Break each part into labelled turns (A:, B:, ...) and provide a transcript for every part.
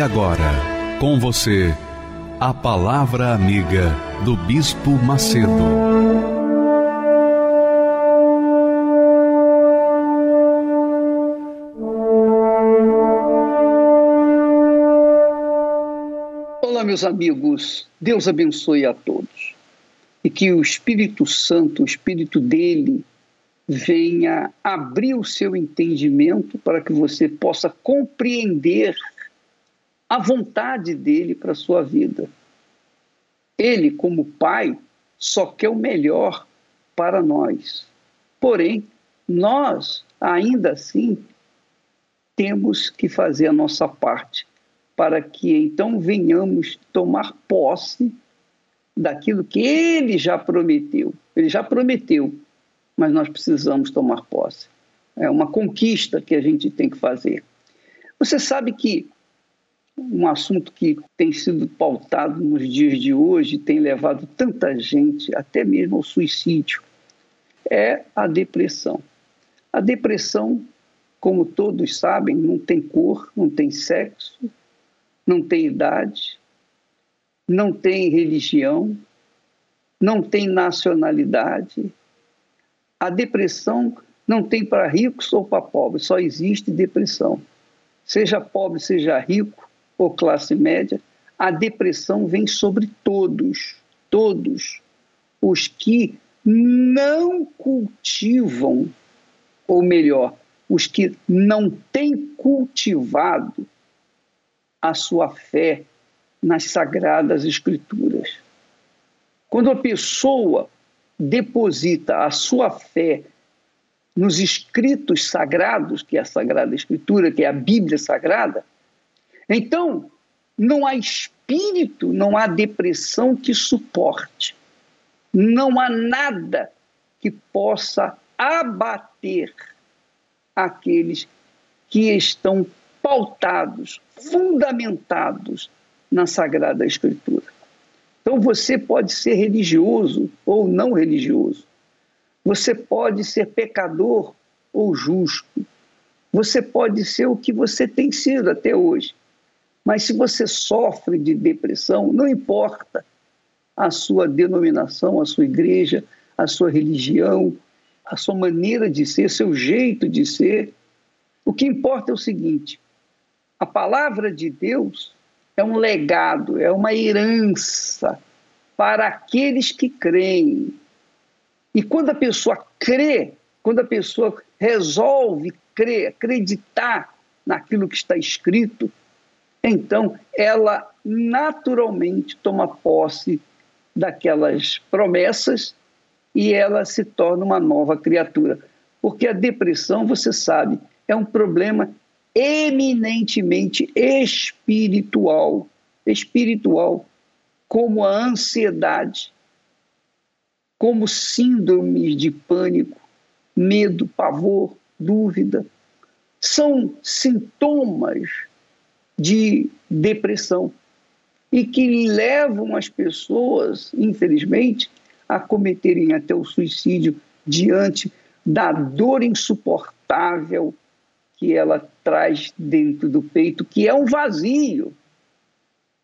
A: E agora, com você, a Palavra Amiga do Bispo Macedo.
B: Olá, meus amigos, Deus abençoe a todos e que o Espírito Santo, o Espírito dele, venha abrir o seu entendimento para que você possa compreender a vontade dele para a sua vida. Ele, como pai, só quer o melhor para nós. Porém, nós, ainda assim, temos que fazer a nossa parte para que então venhamos tomar posse daquilo que ele já prometeu. Ele já prometeu, mas nós precisamos tomar posse. É uma conquista que a gente tem que fazer. Você sabe que um assunto que tem sido pautado nos dias de hoje, tem levado tanta gente, até mesmo ao suicídio, é a depressão. A depressão, como todos sabem, não tem cor, não tem sexo, não tem idade, não tem religião, não tem nacionalidade. A depressão não tem para ricos ou para pobres, só existe depressão. Seja pobre, seja rico, ou classe média, a depressão vem sobre todos, todos os que não cultivam, ou melhor, os que não têm cultivado a sua fé nas sagradas escrituras. Quando a pessoa deposita a sua fé nos escritos sagrados, que é a Sagrada Escritura, que é a Bíblia Sagrada, então, não há espírito, não há depressão que suporte. Não há nada que possa abater aqueles que estão pautados, fundamentados na Sagrada Escritura. Então você pode ser religioso ou não religioso. Você pode ser pecador ou justo. Você pode ser o que você tem sido até hoje. Mas se você sofre de depressão, não importa a sua denominação, a sua igreja, a sua religião, a sua maneira de ser, seu jeito de ser. O que importa é o seguinte: a palavra de Deus é um legado, é uma herança para aqueles que creem. E quando a pessoa crê, quando a pessoa resolve crer, acreditar naquilo que está escrito, então ela naturalmente toma posse daquelas promessas e ela se torna uma nova criatura. Porque a depressão, você sabe, é um problema eminentemente espiritual, espiritual, como a ansiedade, como síndromes de pânico, medo, pavor, dúvida. São sintomas de depressão e que levam as pessoas, infelizmente, a cometerem até o suicídio diante da dor insuportável que ela traz dentro do peito, que é um vazio.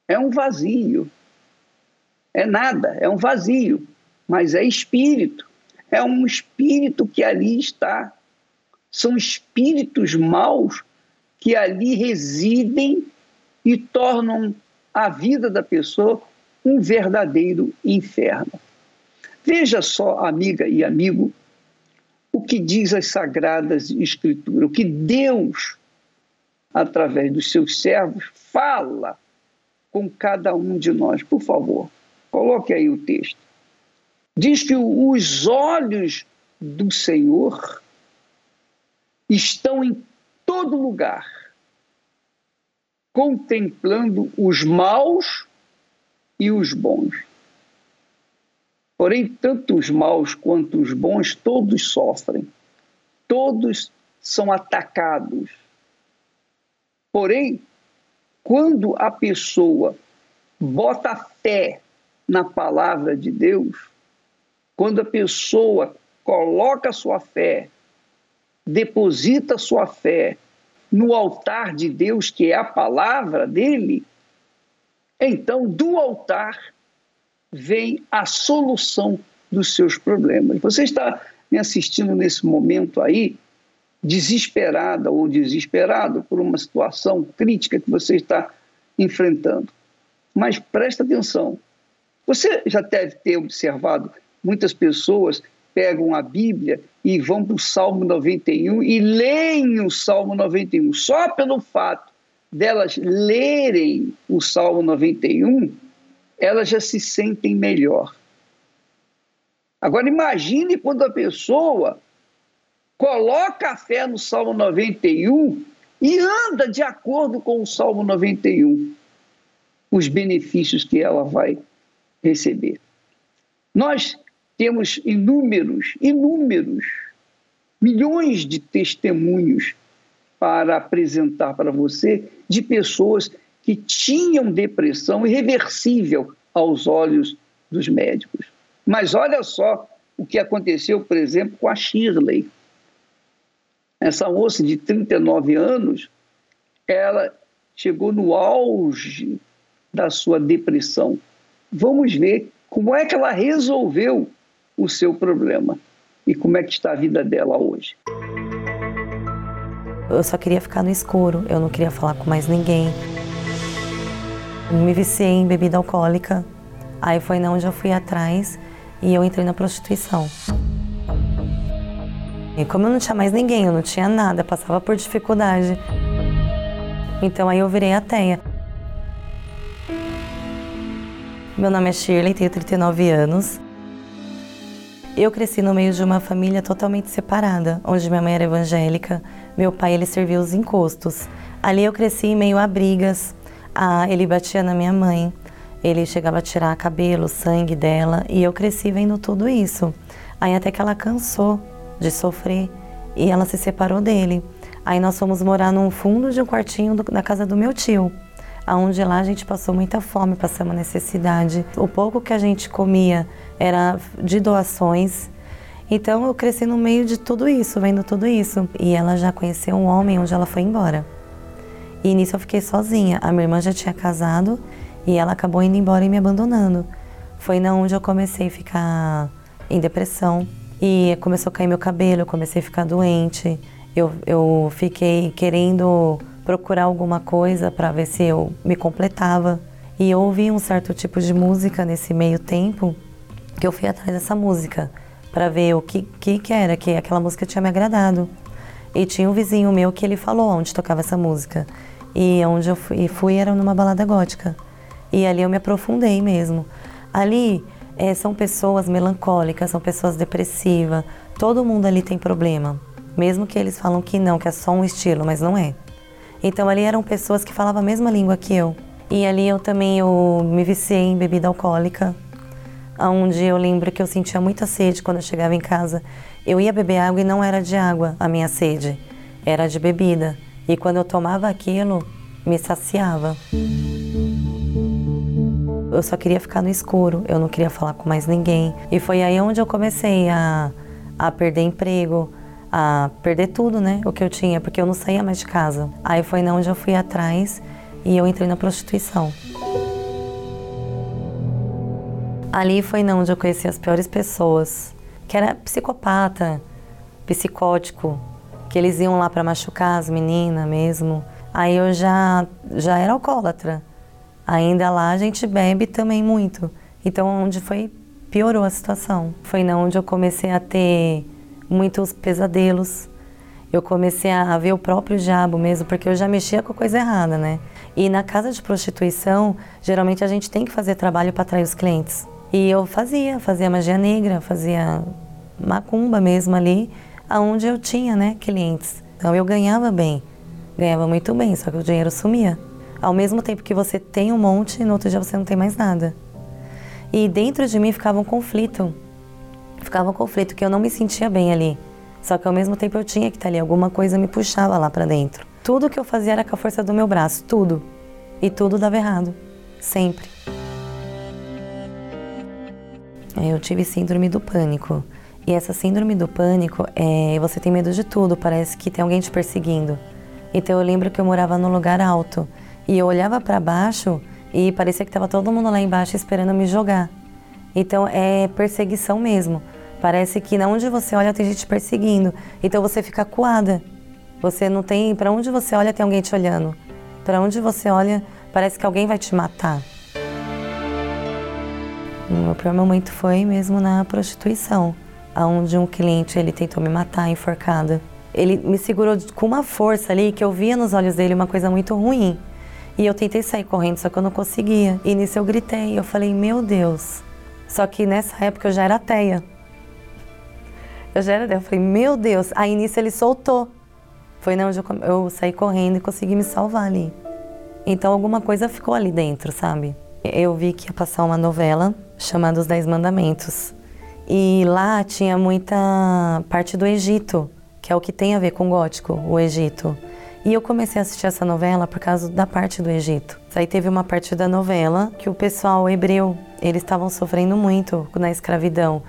B: É um vazio. É nada, é um vazio, mas é espírito. É um espírito que ali está. São espíritos maus que ali residem e tornam a vida da pessoa um verdadeiro inferno. Veja só, amiga e amigo, o que diz as Sagradas Escrituras, o que Deus, através dos seus servos, fala com cada um de nós. Por favor, coloque aí o texto. Diz que os olhos do Senhor estão em todo lugar contemplando os maus e os bons. Porém, tanto os maus quanto os bons, todos sofrem, todos são atacados. Porém, quando a pessoa bota fé na palavra de Deus, quando a pessoa coloca sua fé, deposita sua fé no altar de Deus, que é a palavra dele, então do altar vem a solução dos seus problemas. Você está me assistindo nesse momento aí, desesperada ou desesperado por uma situação crítica que você está enfrentando. Mas presta atenção. Você já deve ter observado muitas pessoas pegam a Bíblia e vão para o Salmo 91 e leem o Salmo 91. Só pelo fato delas lerem o Salmo 91, elas já se sentem melhor. Agora imagine quando a pessoa coloca a fé no Salmo 91 e anda de acordo com o Salmo 91, os benefícios que ela vai receber. Nós temos inúmeros, inúmeros, milhões de testemunhos para apresentar para você de pessoas que tinham depressão irreversível aos olhos dos médicos. Mas olha só o que aconteceu, por exemplo, com a Shirley. Essa moça de 39 anos, ela chegou no auge da sua depressão. Vamos ver como é que ela resolveu o seu problema e como é que está a vida dela hoje.
C: Eu só queria ficar no escuro, eu não queria falar com mais ninguém. Me viciei em bebida alcoólica, aí foi onde eu fui atrás e eu entrei na prostituição. E como eu não tinha mais ninguém, eu não tinha nada, passava por dificuldade. Então aí eu virei ateia. Meu nome é Shirley, tenho 39 anos. Eu cresci no meio de uma família totalmente separada, onde minha mãe era evangélica, meu pai ele servia os encostos. Ali eu cresci em meio a brigas. Ah, ele batia na minha mãe, ele chegava a tirar cabelo, sangue dela, e eu cresci vendo tudo isso. Aí até que ela cansou de sofrer e ela se separou dele. Aí nós fomos morar num fundo de um quartinho do, da casa do meu tio aonde lá a gente passou muita fome, passamos necessidade. O pouco que a gente comia era de doações. Então eu cresci no meio de tudo isso, vendo tudo isso. E ela já conheceu um homem onde ela foi embora. E nisso eu fiquei sozinha. A minha irmã já tinha casado e ela acabou indo embora e me abandonando. Foi na onde eu comecei a ficar em depressão e começou a cair meu cabelo, eu comecei a ficar doente. Eu, eu fiquei querendo procurar alguma coisa para ver se eu me completava. E eu ouvi um certo tipo de música nesse meio tempo que eu fui atrás dessa música para ver o que, que, que era, que aquela música tinha me agradado. E tinha um vizinho meu que ele falou onde tocava essa música. E onde eu fui, fui era numa balada gótica. E ali eu me aprofundei mesmo. Ali é, são pessoas melancólicas, são pessoas depressivas. Todo mundo ali tem problema. Mesmo que eles falam que não, que é só um estilo, mas não é. Então ali eram pessoas que falavam a mesma língua que eu. E ali eu também eu me viciei em bebida alcoólica, onde eu lembro que eu sentia muita sede quando eu chegava em casa. Eu ia beber água e não era de água a minha sede, era de bebida. E quando eu tomava aquilo, me saciava. Eu só queria ficar no escuro, eu não queria falar com mais ninguém. E foi aí onde eu comecei a, a perder emprego, a perder tudo, né? O que eu tinha, porque eu não saía mais de casa. Aí foi onde eu fui atrás e eu entrei na prostituição. Ali foi onde eu conheci as piores pessoas, que era psicopata, psicótico, que eles iam lá para machucar as meninas mesmo. Aí eu já já era alcoólatra. Ainda lá a gente bebe também muito. Então onde foi piorou a situação. Foi na onde eu comecei a ter muitos pesadelos. Eu comecei a ver o próprio diabo mesmo, porque eu já mexia com coisa errada, né? E na casa de prostituição, geralmente a gente tem que fazer trabalho para atrair os clientes. E eu fazia, fazia magia negra, fazia macumba mesmo ali, aonde eu tinha, né, clientes. Então eu ganhava bem, ganhava muito bem, só que o dinheiro sumia. Ao mesmo tempo que você tem um monte, no outro dia você não tem mais nada. E dentro de mim ficava um conflito. Ficava um conflito que eu não me sentia bem ali. Só que ao mesmo tempo eu tinha que estar ali, alguma coisa me puxava lá para dentro. Tudo que eu fazia era com a força do meu braço, tudo. E tudo dava errado, sempre. Eu tive síndrome do pânico. E essa síndrome do pânico é você tem medo de tudo, parece que tem alguém te perseguindo. Então eu lembro que eu morava num lugar alto e eu olhava para baixo e parecia que estava todo mundo lá embaixo esperando me jogar. Então é perseguição mesmo. Parece que na onde você olha tem gente perseguindo. Então você fica coada. Você não tem, para onde você olha tem alguém te olhando. Para onde você olha, parece que alguém vai te matar. Meu pior momento foi mesmo na prostituição, onde um cliente ele tentou me matar enforcada. Ele me segurou com uma força ali que eu via nos olhos dele uma coisa muito ruim. E eu tentei sair correndo, só que eu não conseguia. E nisso eu gritei, eu falei, meu Deus. Só que nessa época eu já era ateia. Eu já era, eu falei, meu Deus. Aí nisso ele soltou. Foi eu, eu saí correndo e consegui me salvar ali. Então alguma coisa ficou ali dentro, sabe? Eu vi que ia passar uma novela chamada Os Dez Mandamentos. E lá tinha muita parte do Egito, que é o que tem a ver com o gótico, o Egito. E eu comecei a assistir essa novela por causa da parte do Egito. Aí teve uma parte da novela que o pessoal hebreu, eles estavam sofrendo muito na escravidão.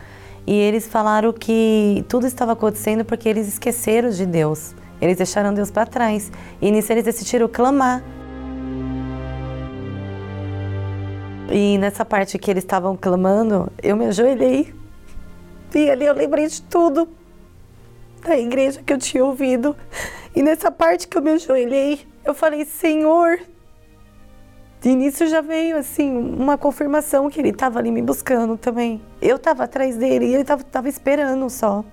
C: E eles falaram que tudo estava acontecendo porque eles esqueceram de Deus. Eles deixaram Deus para trás. E nisso eles decidiram clamar. E nessa parte que eles estavam clamando, eu me ajoelhei. E ali eu lembrei de tudo da igreja que eu tinha ouvido. E nessa parte que eu me ajoelhei, eu falei: Senhor. De início já veio assim uma confirmação que ele estava ali me buscando também. Eu estava atrás dele e ele estava esperando só.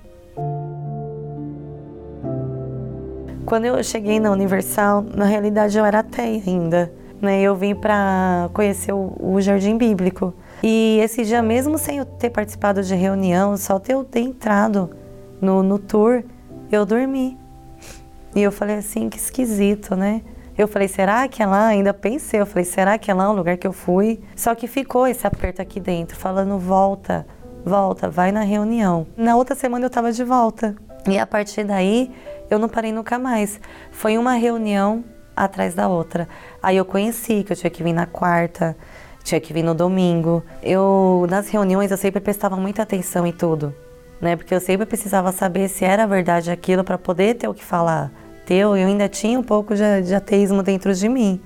C: Quando eu cheguei na Universal, na realidade eu era ateia ainda. Né? Eu vim para conhecer o, o, Jardim Bíblico. E esse dia, mesmo sem eu ter participado de reunião, só ter eu ter entrado no, no tour, eu dormi. E eu falei assim, que esquisito, né? Eu falei, será que é lá? Ainda pensei, eu falei, será que é lá o lugar que eu fui? Só que ficou esse aperto aqui dentro, falando, volta, volta, vai na reunião. Na outra semana eu estava de volta. E a partir daí, eu não parei nunca mais. Foi uma reunião atrás da outra. Aí eu conheci que eu tinha que vir na quarta, tinha que vir no domingo. Eu, nas reuniões, eu sempre prestava muita atenção em tudo, né? Porque eu sempre precisava saber se era verdade aquilo para poder ter o que falar ateu, eu ainda tinha um pouco de, de ateísmo dentro de mim.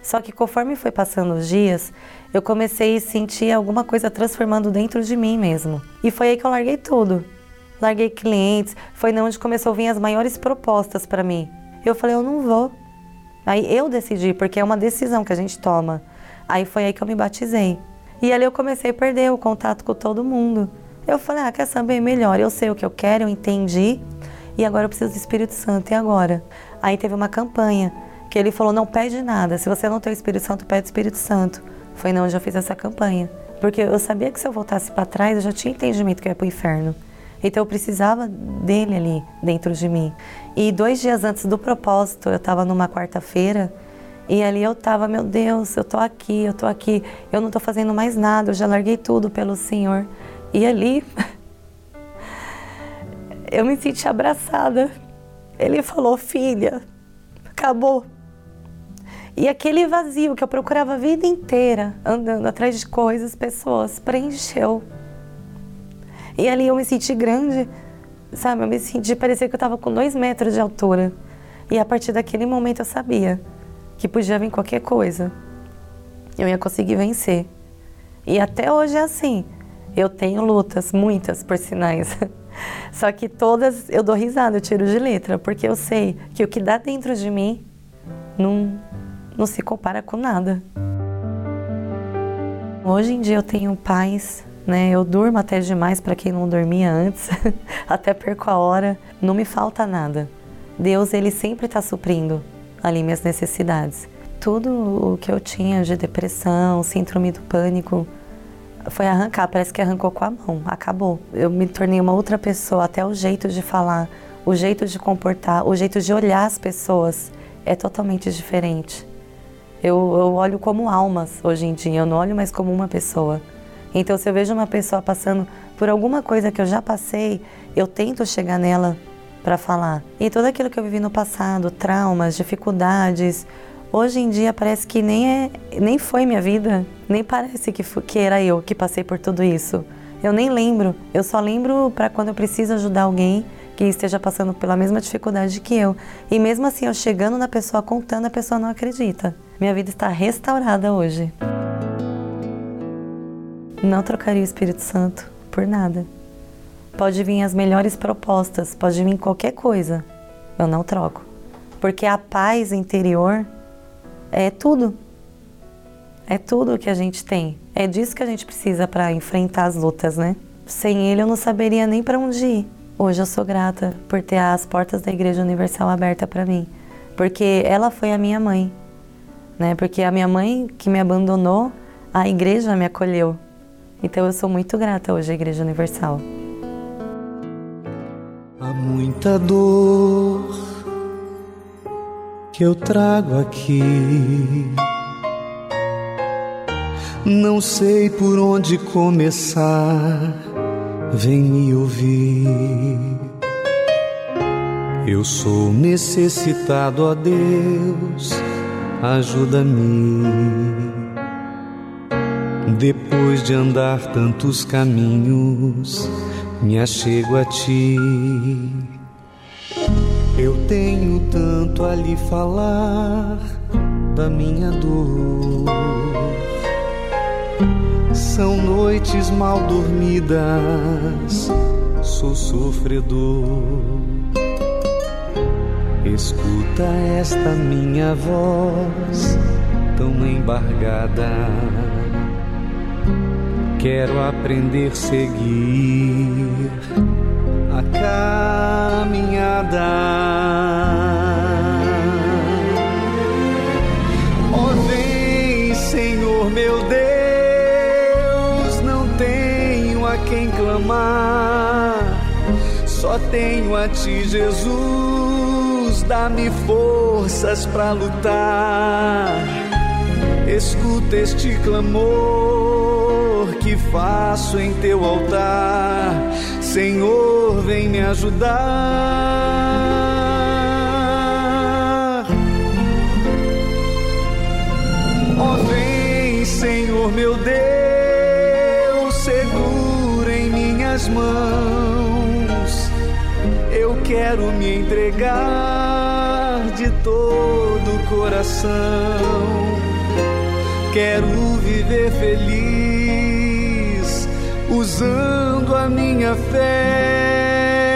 C: Só que conforme foi passando os dias, eu comecei a sentir alguma coisa transformando dentro de mim mesmo. E foi aí que eu larguei tudo. Larguei clientes, foi onde começou a vir as maiores propostas para mim. Eu falei, eu não vou. Aí eu decidi, porque é uma decisão que a gente toma. Aí foi aí que eu me batizei. E ali eu comecei a perder o contato com todo mundo. Eu falei, ah, quer saber melhor? Eu sei o que eu quero, eu entendi e agora eu preciso do Espírito Santo, e agora? Aí teve uma campanha que ele falou: não pede nada, se você não tem o Espírito Santo, pede o Espírito Santo. Foi onde eu fiz essa campanha. Porque eu sabia que se eu voltasse para trás, eu já tinha entendimento que eu ia para o inferno. Então eu precisava dele ali dentro de mim. E dois dias antes do propósito, eu estava numa quarta-feira e ali eu estava, meu Deus, eu estou aqui, eu estou aqui, eu não estou fazendo mais nada, eu já larguei tudo pelo Senhor. E ali eu me senti abraçada. Ele falou: Filha, acabou. E aquele vazio que eu procurava a vida inteira, andando atrás de coisas, pessoas, preencheu. E ali eu me senti grande, sabe? Eu me senti, parecia que eu estava com dois metros de altura. E a partir daquele momento eu sabia que podia vir qualquer coisa. Eu ia conseguir vencer. E até hoje é assim. Eu tenho lutas, muitas por sinais. Só que todas eu dou risada, eu tiro de letra, porque eu sei que o que dá dentro de mim não, não se compara com nada. Hoje em dia eu tenho paz, né? Eu durmo até demais para quem não dormia antes, até perco a hora, não me falta nada. Deus ele sempre está suprindo ali minhas necessidades. Tudo o que eu tinha de depressão, síndrome do pânico, foi arrancar, parece que arrancou com a mão, acabou. Eu me tornei uma outra pessoa, até o jeito de falar, o jeito de comportar, o jeito de olhar as pessoas é totalmente diferente. Eu, eu olho como almas hoje em dia, eu não olho mais como uma pessoa. Então, se eu vejo uma pessoa passando por alguma coisa que eu já passei, eu tento chegar nela para falar. E tudo aquilo que eu vivi no passado, traumas, dificuldades, hoje em dia parece que nem é, nem foi minha vida, nem parece que, que era eu que passei por tudo isso. Eu nem lembro, eu só lembro para quando eu preciso ajudar alguém que esteja passando pela mesma dificuldade que eu. E mesmo assim, eu chegando na pessoa contando, a pessoa não acredita. Minha vida está restaurada hoje. Não trocaria o Espírito Santo por nada. Pode vir as melhores propostas, pode vir qualquer coisa. Eu não troco. Porque a paz interior é tudo. É tudo que a gente tem. É disso que a gente precisa para enfrentar as lutas, né? Sem ele eu não saberia nem para onde ir. Hoje eu sou grata por ter as portas da Igreja Universal aberta para mim, porque ela foi a minha mãe, né? Porque a minha mãe que me abandonou, a igreja me acolheu. Então eu sou muito grata hoje à Igreja Universal.
D: Há muita dor que eu trago aqui. Não sei por onde começar, vem me ouvir. Eu sou necessitado, ó Deus, ajuda-me. Depois de andar tantos caminhos, me achego a ti. Eu tenho tanto a lhe falar da minha dor. São noites mal dormidas, sou sofredor. Escuta esta minha voz tão embargada quero aprender a seguir a caminhada. Oh, vem, Senhor meu Deus, não tenho a quem clamar, só tenho a Ti, Jesus, dá-me forças para lutar. Escuta este clamor que faço em teu altar. Senhor, vem me ajudar. Oh, vem, Senhor meu Deus, segura em minhas mãos. Eu quero me entregar de todo o coração. Quero viver feliz usando a minha fé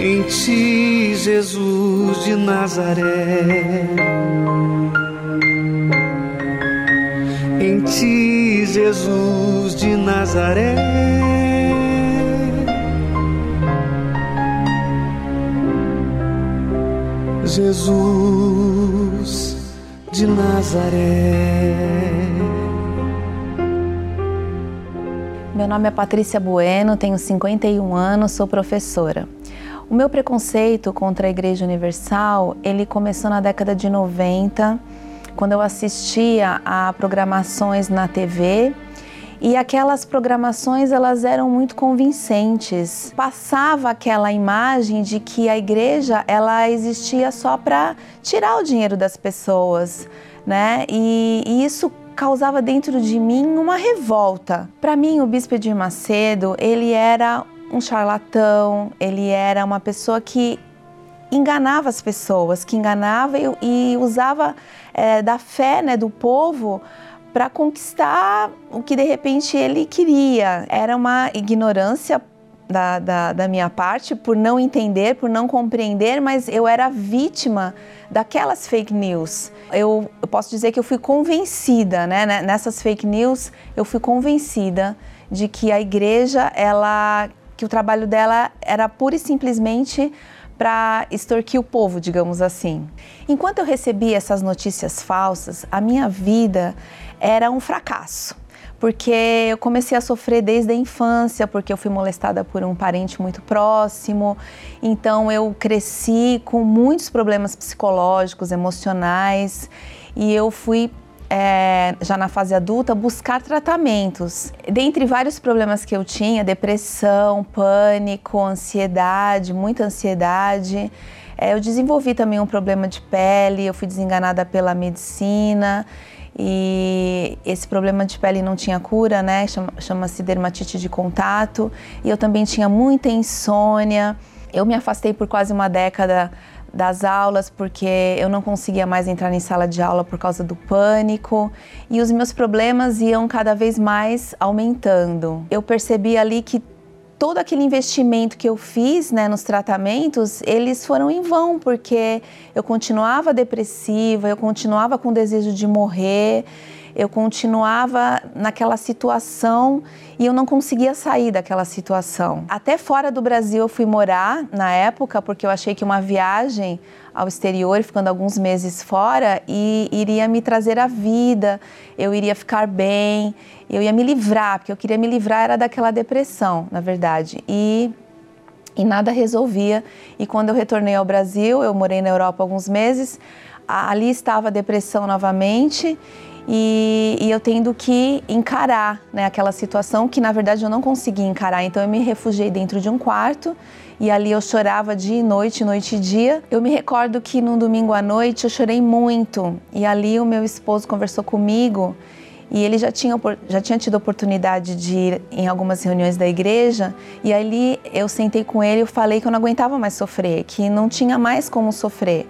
D: em Ti, Jesus de Nazaré. Em Ti, Jesus de Nazaré. Jesus de Nazaré.
E: Meu nome é Patrícia Bueno, tenho 51 anos, sou professora. O meu preconceito contra a Igreja Universal, ele começou na década de 90, quando eu assistia a programações na TV e aquelas programações elas eram muito convincentes. Passava aquela imagem de que a igreja ela existia só para tirar o dinheiro das pessoas, né? E, e isso causava dentro de mim uma revolta. Para mim, o bispo Edir Macedo ele era um charlatão, ele era uma pessoa que enganava as pessoas, que enganava e, e usava é, da fé né, do povo para conquistar o que de repente ele queria. Era uma ignorância da, da, da, minha parte por não entender, por não compreender, mas eu era vítima daquelas fake news. Eu, eu posso dizer que eu fui convencida, né? Nessas fake news, eu fui convencida de que a igreja, ela, que o trabalho dela era pura e simplesmente para extorquir o povo, digamos assim. Enquanto eu recebia essas notícias falsas, a minha vida era um fracasso. Porque eu comecei a sofrer desde a infância, porque eu fui molestada por um parente muito próximo. Então eu cresci com muitos problemas psicológicos, emocionais, e eu fui é, já na fase adulta, buscar tratamentos. Dentre vários problemas que eu tinha, depressão, pânico, ansiedade, muita ansiedade, é, eu desenvolvi também um problema de pele, eu fui desenganada pela medicina e esse problema de pele não tinha cura, né? Chama-se dermatite de contato. E eu também tinha muita insônia. Eu me afastei por quase uma década das aulas porque eu não conseguia mais entrar em sala de aula por causa do pânico e os meus problemas iam cada vez mais aumentando. Eu percebi ali que todo aquele investimento que eu fiz né, nos tratamentos, eles foram em vão, porque eu continuava depressiva, eu continuava com desejo de morrer, eu continuava naquela situação e eu não conseguia sair daquela situação. Até fora do Brasil eu fui morar na época, porque eu achei que uma viagem ao exterior, ficando alguns meses fora, e iria me trazer a vida, eu iria ficar bem, eu ia me livrar, porque eu queria me livrar era daquela depressão, na verdade. E e nada resolvia. E quando eu retornei ao Brasil, eu morei na Europa alguns meses, ali estava a depressão novamente e, e, eu tendo que encarar né, aquela situação que na verdade eu não conseguia encarar. Então eu me refugiei dentro de um quarto e ali eu chorava dia e noite, noite e dia. Eu me recordo que num domingo à noite eu chorei muito e ali o meu esposo conversou comigo e ele já tinha, já tinha tido oportunidade de ir em algumas reuniões da igreja e ali eu sentei com ele e falei que eu não aguentava mais sofrer, que não tinha mais como sofrer.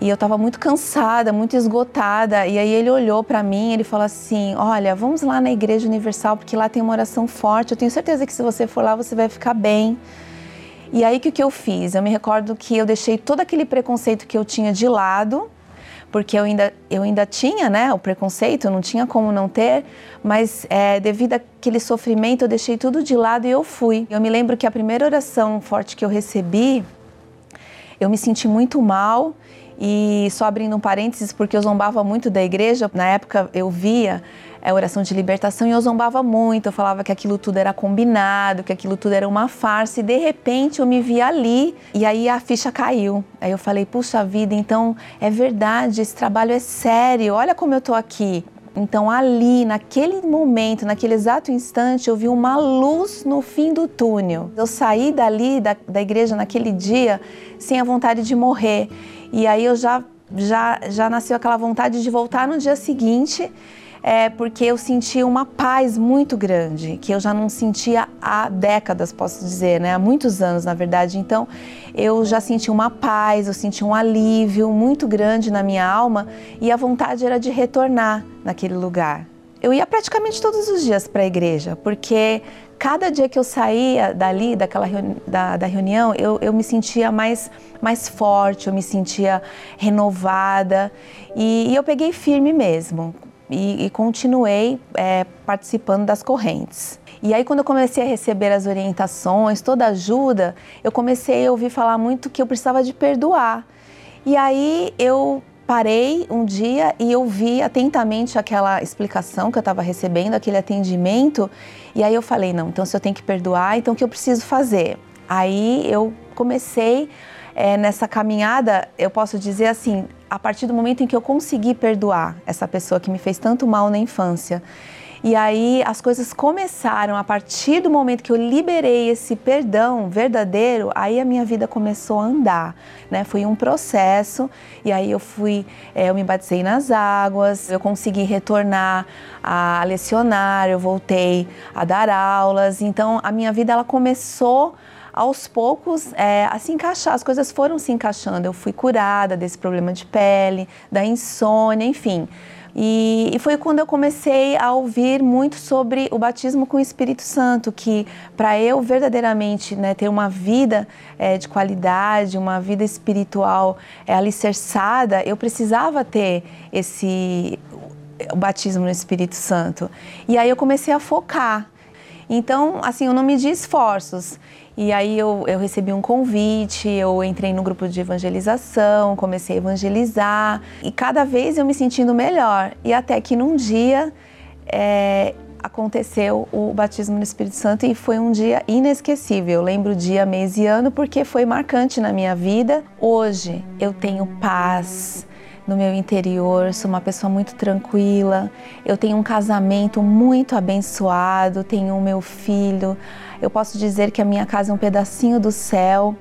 E: E eu estava muito cansada, muito esgotada. E aí ele olhou para mim, ele falou assim: "Olha, vamos lá na Igreja Universal porque lá tem uma oração forte. Eu tenho certeza que se você for lá você vai ficar bem". E aí que que eu fiz? Eu me recordo que eu deixei todo aquele preconceito que eu tinha de lado, porque eu ainda, eu ainda tinha né, o preconceito, não tinha como não ter, mas é, devido àquele sofrimento eu deixei tudo de lado e eu fui. Eu me lembro que a primeira oração forte que eu recebi, eu me senti muito mal e só abrindo um parênteses, porque eu zombava muito da igreja, na época eu via a oração de libertação e eu zombava muito, eu falava que aquilo tudo era combinado, que aquilo tudo era uma farsa e de repente eu me vi ali e aí a ficha caiu. Aí eu falei, puxa vida, então é verdade, esse trabalho é sério, olha como eu tô aqui. Então, ali, naquele momento, naquele exato instante, eu vi uma luz no fim do túnel. Eu saí dali, da, da igreja, naquele dia, sem a vontade de morrer. E aí eu já, já, já nasceu aquela vontade de voltar no dia seguinte é, porque eu senti uma paz muito grande, que eu já não sentia há décadas, posso dizer, né? há muitos anos, na verdade. Então, eu já senti uma paz, eu senti um alívio muito grande na minha alma e a vontade era de retornar naquele lugar. Eu ia praticamente todos os dias para a igreja, porque cada dia que eu saía dali, daquela reuni da, da, reunião, eu, eu me sentia mais, mais forte, eu me sentia renovada e, e eu peguei firme mesmo e, e continuei é, participando das correntes. E aí, quando eu comecei a receber as orientações, toda ajuda, eu comecei a ouvir falar muito que eu precisava de perdoar. E aí eu parei um dia e ouvi atentamente aquela explicação que eu estava recebendo, aquele atendimento, e aí eu falei: não, então se eu tenho que perdoar, então o que eu preciso fazer? Aí eu comecei é, nessa caminhada, eu posso dizer assim, a partir do momento em que eu consegui perdoar essa pessoa que me fez tanto mal na infância. E aí as coisas começaram a partir do momento que eu liberei esse perdão verdadeiro, aí a minha vida começou a andar, né? Foi um processo e aí eu fui, é, eu me batizei nas águas, eu consegui retornar a lecionar, eu voltei a dar aulas, então a minha vida ela começou aos poucos é, a se encaixar, as coisas foram se encaixando. Eu fui curada desse problema de pele, da insônia, enfim. E, e, foi quando eu comecei a ouvir muito sobre o batismo com o Espírito Santo, que para eu verdadeiramente né, ter uma vida é, de qualidade, uma vida espiritual é, alicerçada, eu precisava ter esse o batismo no Espírito Santo. E aí eu comecei a focar. Então, assim, eu não medi esforços. E aí eu, eu recebi um convite, eu entrei no grupo de evangelização, comecei a evangelizar e cada vez eu me sentindo melhor. E até que num dia é, aconteceu o batismo no Espírito Santo e foi um dia inesquecível. Eu lembro dia, mês e ano porque foi marcante na minha vida. Hoje eu tenho paz no meu interior, sou uma pessoa muito tranquila. Eu tenho um casamento muito abençoado, tenho o meu filho. Eu posso dizer que a minha casa é um pedacinho do céu.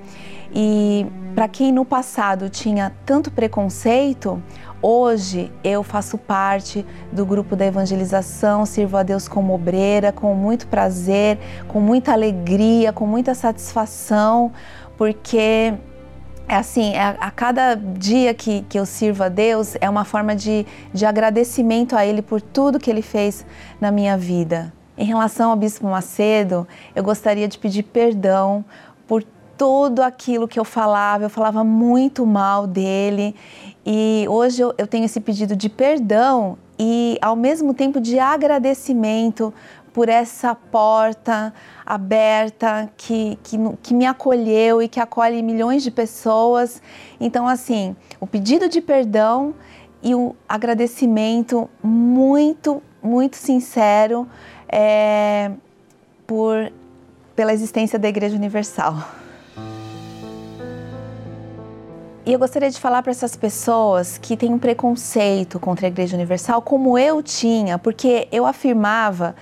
E: E para quem no passado tinha tanto preconceito, Hoje eu faço parte do grupo da evangelização, sirvo a Deus como obreira, com muito prazer, com muita alegria, com muita satisfação, porque é assim, é a, cada dia que, que eu sirvo a Deus é uma forma de, de agradecimento a Ele por tudo que Ele fez na minha vida. Em relação ao Bispo Macedo, eu gostaria de pedir perdão por tudo aquilo que eu falava, eu falava muito mal dele e hoje eu, eu tenho esse pedido de perdão e, ao mesmo tempo, de agradecimento por essa porta aberta que, que, que, me acolheu e que acolhe milhões de pessoas. Então, assim, o pedido de perdão e o agradecimento muito, muito sincero é, por, pela existência da Igreja Universal. E eu gostaria de falar para essas pessoas que têm um preconceito contra a Igreja Universal, como eu tinha, porque eu afirmava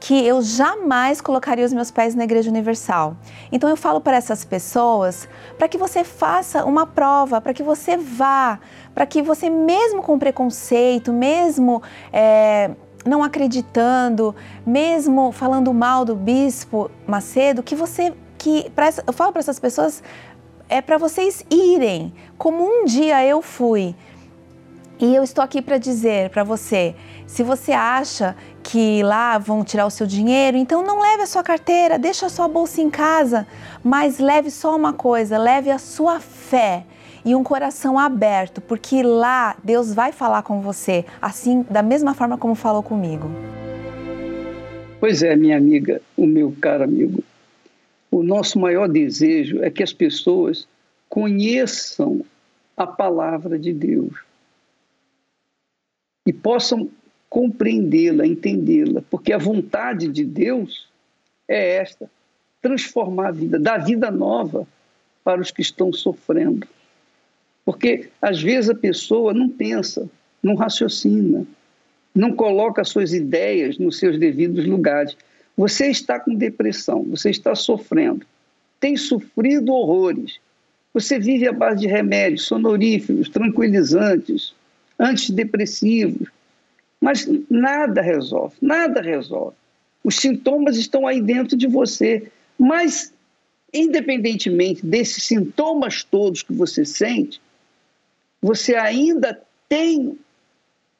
E: que eu jamais colocaria os meus pés na Igreja Universal. Então eu falo para essas pessoas para que você faça uma prova, para que você vá, para que você, mesmo com preconceito, mesmo é, não acreditando, mesmo falando mal do bispo Macedo, que você que pra, eu falo para essas pessoas é para vocês irem, como um dia eu fui. E eu estou aqui para dizer para você, se você acha que lá vão tirar o seu dinheiro, então não leve a sua carteira, deixa a sua bolsa em casa, mas leve só uma coisa, leve a sua fé e um coração aberto, porque lá Deus vai falar com você, assim da mesma forma como falou comigo.
B: Pois é, minha amiga, o meu caro amigo o nosso maior desejo é que as pessoas conheçam a palavra de Deus e possam compreendê-la, entendê-la, porque a vontade de Deus é esta: transformar a vida, dar vida nova para os que estão sofrendo. Porque às vezes a pessoa não pensa, não raciocina, não coloca suas ideias nos seus devidos lugares. Você está com depressão, você está sofrendo, tem sofrido horrores. Você vive à base de remédios sonoríferos, tranquilizantes, antidepressivos, mas nada resolve, nada resolve. Os sintomas estão aí dentro de você, mas independentemente desses sintomas todos que você sente, você ainda tem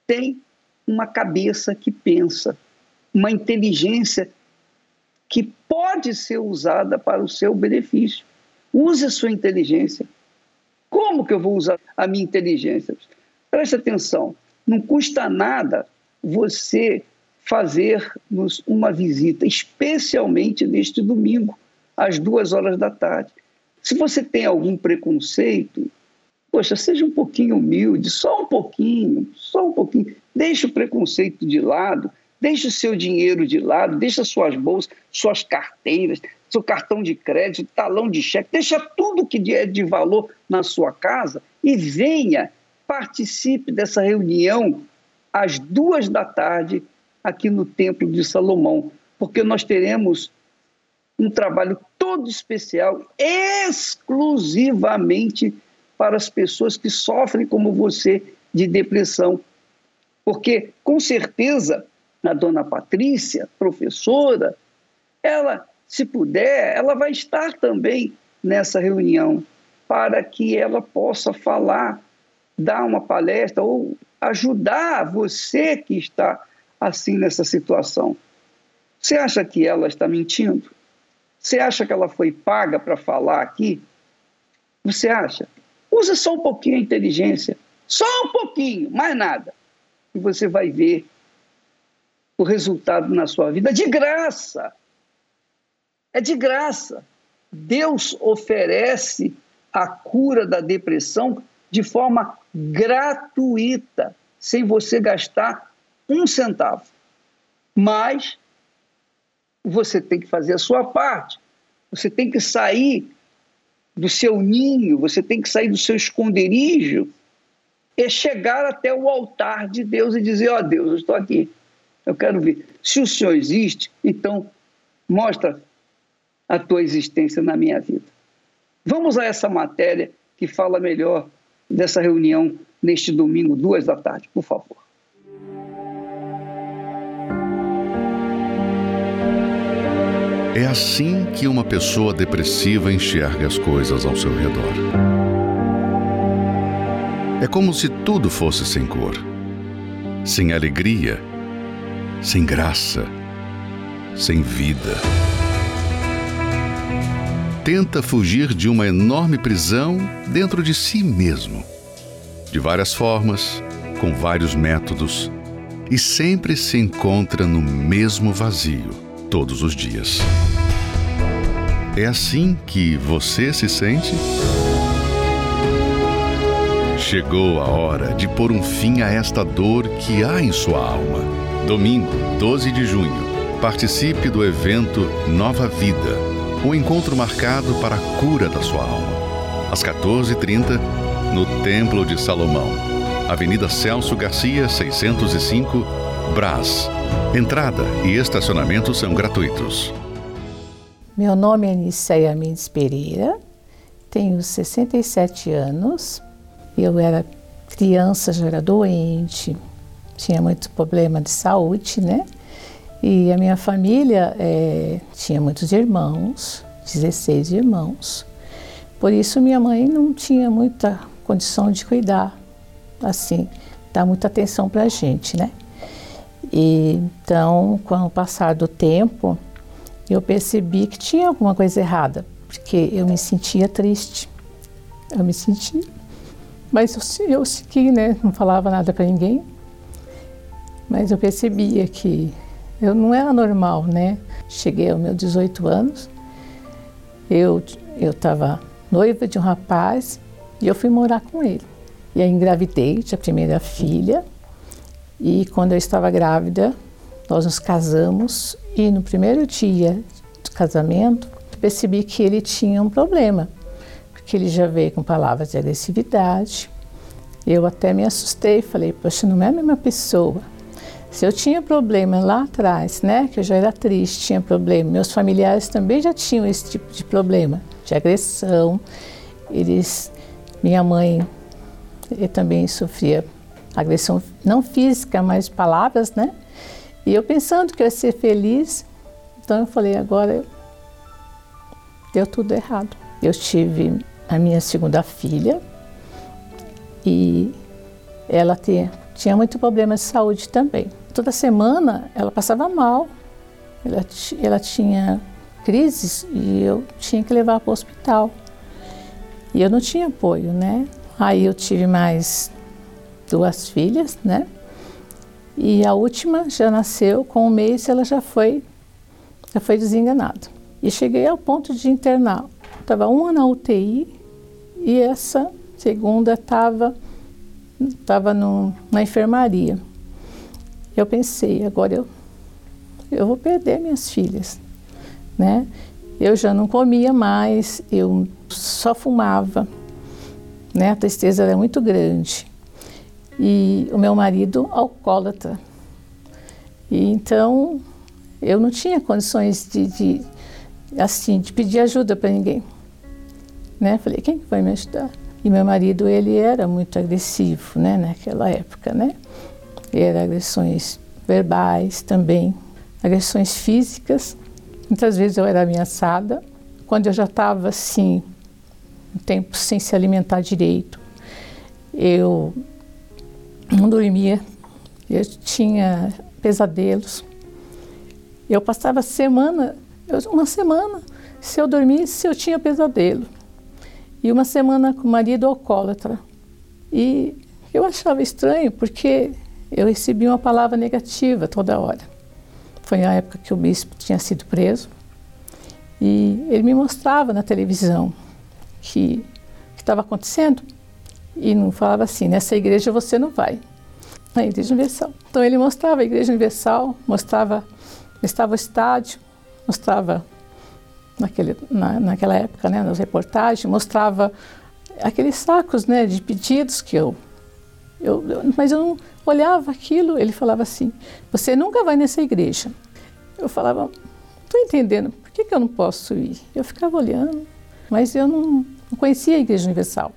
B: tem uma cabeça que pensa, uma inteligência que pode ser usada para o seu benefício. Use a sua inteligência. Como que eu vou usar a minha inteligência? Preste atenção, não custa nada você fazer-nos uma visita, especialmente neste domingo, às duas horas da tarde. Se você tem algum preconceito, poxa, seja um pouquinho humilde, só um pouquinho, só um pouquinho. Deixe o preconceito de lado Deixe o seu dinheiro de lado, deixa suas bolsas, suas carteiras, seu cartão de crédito, talão de cheque, deixa tudo que é de valor na sua casa e venha, participe dessa reunião às duas da tarde aqui no Templo de Salomão, porque nós teremos um trabalho todo especial, exclusivamente para as pessoas que sofrem como você de depressão. Porque, com certeza, a dona Patrícia, professora, ela, se puder, ela vai estar também nessa reunião para que ela possa falar, dar uma palestra ou ajudar você que está assim nessa situação. Você acha que ela está mentindo? Você acha que ela foi paga para falar aqui? Você acha? Usa só um pouquinho a inteligência, só um pouquinho, mais nada. E você vai ver o resultado na sua vida de graça. É de graça. Deus oferece a cura da depressão de forma gratuita, sem você gastar um centavo. Mas você tem que fazer a sua parte. Você tem que sair do seu ninho, você tem que sair do seu esconderijo e chegar até o altar de Deus e dizer: Ó oh, Deus, eu estou aqui, eu quero ver. Se o Senhor existe, então mostra a tua existência na minha vida. Vamos a essa matéria que fala melhor dessa reunião neste domingo, duas da tarde, por favor.
A: É assim que uma pessoa depressiva enxerga as coisas ao seu redor. É como se tudo fosse sem cor, sem alegria, sem graça, sem vida. Tenta fugir de uma enorme prisão dentro de si mesmo. De várias formas, com vários métodos, e sempre se encontra no mesmo vazio todos os dias. É assim que você se sente? Chegou a hora de pôr um fim a esta dor que há em sua alma. Domingo, 12 de junho, participe do evento Nova Vida, um encontro marcado para a cura da sua alma. Às 14h30, no Templo de Salomão, Avenida Celso Garcia, 605, Brás. Entrada e estacionamento são gratuitos.
F: Meu nome é Niceia Mendes Pereira, tenho 67 anos. Eu era criança, já era doente, tinha muito problema de saúde, né? E a minha família é, tinha muitos irmãos, 16 irmãos. Por isso minha mãe não tinha muita condição de cuidar, assim, dar muita atenção para a gente, né? E, então, com o passar do tempo, eu percebi que tinha alguma coisa errada, porque eu me sentia triste. Eu me sentia. Mas eu, eu segui, né? Não falava nada para ninguém. Mas eu percebia que eu não era normal, né? Cheguei aos meus 18 anos, eu estava noiva de um rapaz e eu fui morar com ele. E aí engravidei de a primeira filha. E quando eu estava grávida, nós nos casamos e no primeiro dia do casamento, percebi que ele tinha um problema, porque ele já veio com palavras de agressividade. Eu até me assustei, falei, poxa, não é a mesma pessoa. Se eu tinha problema lá atrás, né, que eu já era triste, tinha problema, meus familiares também já tinham esse tipo de problema, de agressão. Eles, minha mãe, também sofria agressão não física, mas palavras, né? E eu pensando que eu ia ser feliz, então eu falei, agora deu tudo errado. Eu tive a minha segunda filha e ela tinha, tinha muito problema de saúde também. Toda semana ela passava mal, ela, ela tinha crises e eu tinha que levar para o hospital. E eu não tinha apoio, né? Aí eu tive mais duas filhas, né? E a última já nasceu, com um mês ela já foi, já foi desenganada. E cheguei ao ponto de internar. Estava uma na UTI e essa segunda estava tava na enfermaria. Eu pensei, agora eu, eu vou perder minhas filhas, né? Eu já não comia mais, eu só fumava, né? A tristeza era muito grande e o meu marido alcoólatra. E então eu não tinha condições de, de assim de pedir ajuda para ninguém, né? Falei quem vai me ajudar? E meu marido ele era muito agressivo, né? Naquela época, né? Era agressões verbais também, agressões físicas. Muitas vezes eu era ameaçada. Quando eu já estava assim, um tempo sem se alimentar direito, eu não dormia, eu tinha pesadelos. Eu passava semana, uma semana, se eu dormisse, eu tinha pesadelo. E uma semana com o marido alcoólatra. E eu achava estranho porque eu recebia uma palavra negativa toda hora. Foi a época que o bispo tinha sido preso. E ele me mostrava na televisão que estava acontecendo e não falava assim, nessa igreja você não vai. Na Igreja Universal. Então ele mostrava a Igreja Universal, mostrava, estava o estádio, mostrava naquele, na, naquela época, né, nas reportagens, mostrava aqueles sacos, né, de pedidos que eu, eu, eu, mas eu não olhava aquilo. Ele falava assim: "Você nunca vai nessa igreja". Eu falava: "Estou entendendo. Por que, que eu não posso ir?". Eu ficava olhando, mas eu não, não conhecia a Igreja Universal.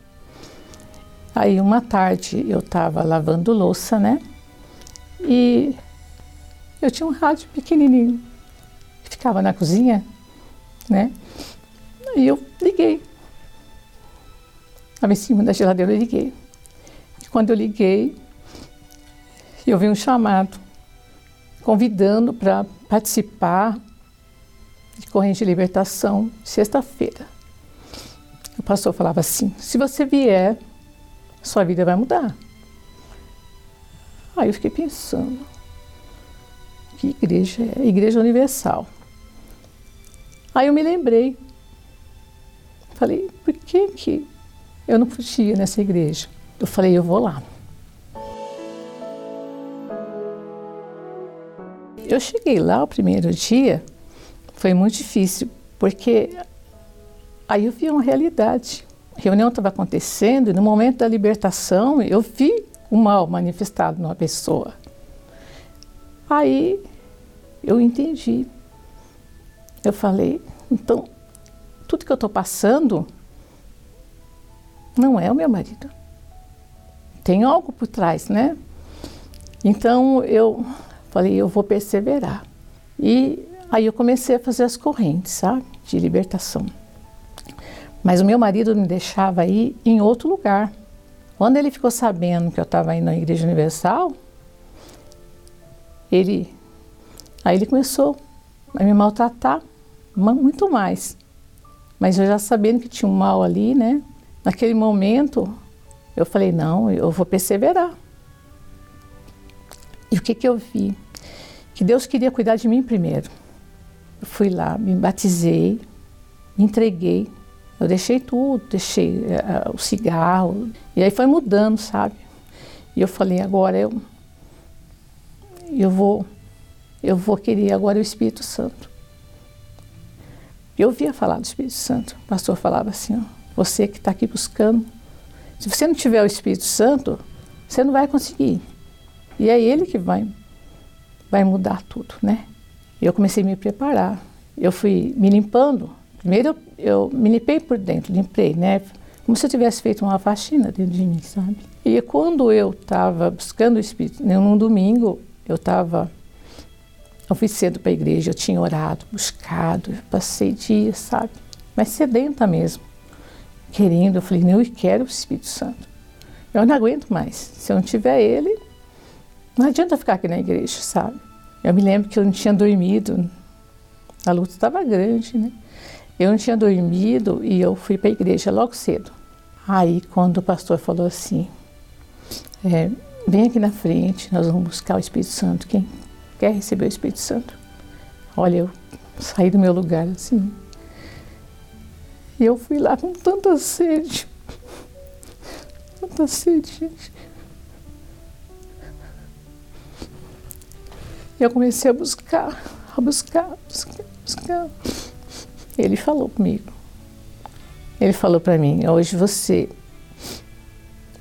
F: Aí uma tarde eu estava lavando louça, né? E eu tinha um rádio pequenininho que ficava na cozinha, né? E eu liguei. Estava em cima da geladeira, eu liguei. E quando eu liguei, eu vi um chamado convidando para participar de corrente de libertação sexta-feira. O pastor falava assim: se você vier, sua vida vai mudar. Aí eu fiquei pensando, que igreja é? Igreja Universal. Aí eu me lembrei. Falei, por que, que eu não podia nessa igreja? Eu falei, eu vou lá. Eu cheguei lá o primeiro dia, foi muito difícil, porque aí eu vi uma realidade. Reunião estava acontecendo e no momento da libertação eu vi o mal manifestado numa pessoa. Aí eu entendi. Eu falei, então, tudo que eu estou passando não é o meu marido. Tem algo por trás, né? Então eu falei, eu vou perseverar. E aí eu comecei a fazer as correntes, sabe? De libertação. Mas o meu marido me deixava ir em outro lugar. Quando ele ficou sabendo que eu estava indo na Igreja Universal, ele Aí ele começou a me maltratar muito mais. Mas eu já sabendo que tinha um mal ali, né? Naquele momento, eu falei: não, eu vou perseverar. E o que, que eu vi? Que Deus queria cuidar de mim primeiro. Eu fui lá, me batizei, me entreguei. Eu deixei tudo, deixei uh, o cigarro. E aí foi mudando, sabe? E eu falei: agora eu, eu vou eu vou querer agora o Espírito Santo. Eu ouvia falar do Espírito Santo. O pastor falava assim: ó, você que está aqui buscando, se você não tiver o Espírito Santo, você não vai conseguir. E é Ele que vai, vai mudar tudo, né? Eu comecei a me preparar. Eu fui me limpando. Primeiro eu, eu me limpei por dentro, limpei, né? Como se eu tivesse feito uma faxina dentro de mim, sabe? E quando eu estava buscando o Espírito, num domingo, eu estava eu fui cedo para a igreja, eu tinha orado, buscado, passei dias, sabe? Mas sedenta mesmo. Querendo, eu falei, não, eu quero o Espírito Santo. Eu não aguento mais. Se eu não tiver ele, não adianta ficar aqui na igreja, sabe? Eu me lembro que eu não tinha dormido, a luta estava grande, né? Eu não tinha dormido e eu fui para a igreja logo cedo. Aí, quando o pastor falou assim, é, vem aqui na frente, nós vamos buscar o Espírito Santo. Quem quer receber o Espírito Santo. Olha, eu saí do meu lugar assim. E eu fui lá com tanta sede. Tanta sede, gente. E eu comecei a buscar, a buscar, a buscar, a buscar. Ele falou comigo. Ele falou para mim: hoje você,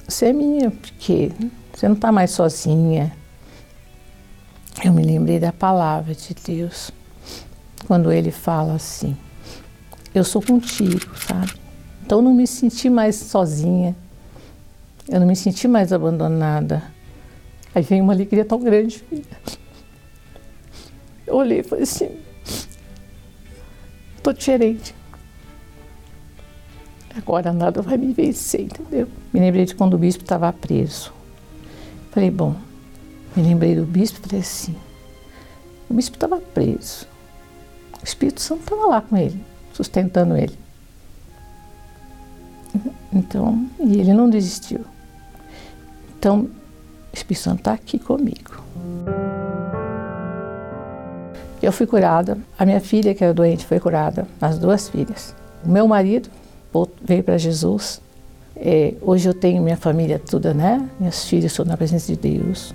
F: você é minha, porque você não está mais sozinha eu me lembrei da palavra de Deus, quando ele fala assim: Eu sou contigo, sabe? Então eu não me senti mais sozinha, eu não me senti mais abandonada. Aí veio uma alegria tão grande. Eu olhei e falei assim: Estou diferente. Agora nada vai me vencer, entendeu? Me lembrei de quando o bispo estava preso. Falei, bom, me lembrei do bispo e falei assim: o bispo estava preso. O Espírito Santo estava lá com ele, sustentando ele. Então, e ele não desistiu. Então, o Espírito Santo está aqui comigo. Eu fui curada, a minha filha que era doente foi curada, as duas filhas. O meu marido veio para Jesus. É, hoje eu tenho minha família toda, né? Minhas filhas estão na presença de Deus.